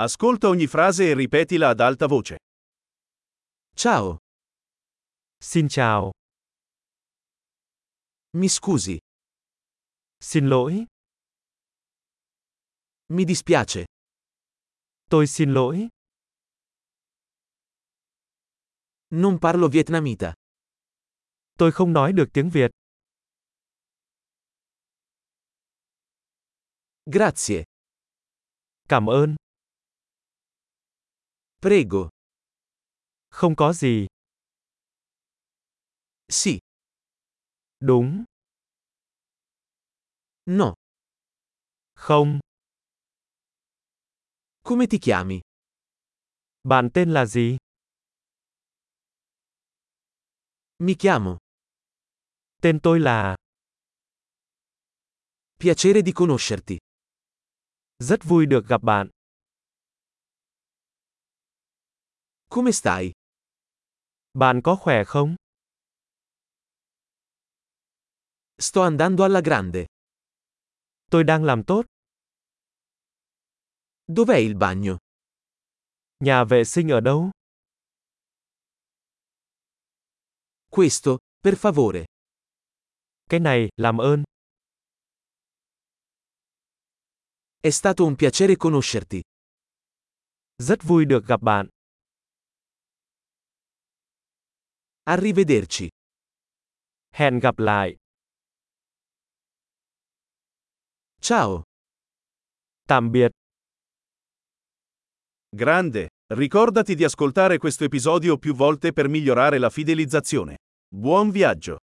Ascolta ogni frase e ripetila ad alta voce. Ciao, Xin chào, mi scusi, xin lỗi, mi dispiace, tôi xin lỗi, non parlo vietnamita. tôi không nói được tiếng Việt. Grazie, Cảm ơn, prego, không có gì. sì, Đúng, no, không. come ti chiami? Bạn tên là gì? Mi chiamo. Tên tôi là. Piacere di conoscerti. Rất vui được gặp bạn. Come stai? Bạn có khỏe không? Sto andando alla grande. Tôi đang làm tốt. Dov'è il bagno? Nhà vệ sinh ở đâu? Questo, per favore. Cái này, làm ơn. È stato un piacere conoscerti. Rất vui được gặp bạn. Arrivederci. Hẹn gặp lại. Ciao. Tạm biệt. Grande! Ricordati di ascoltare questo episodio più volte per migliorare la fidelizzazione. Buon viaggio!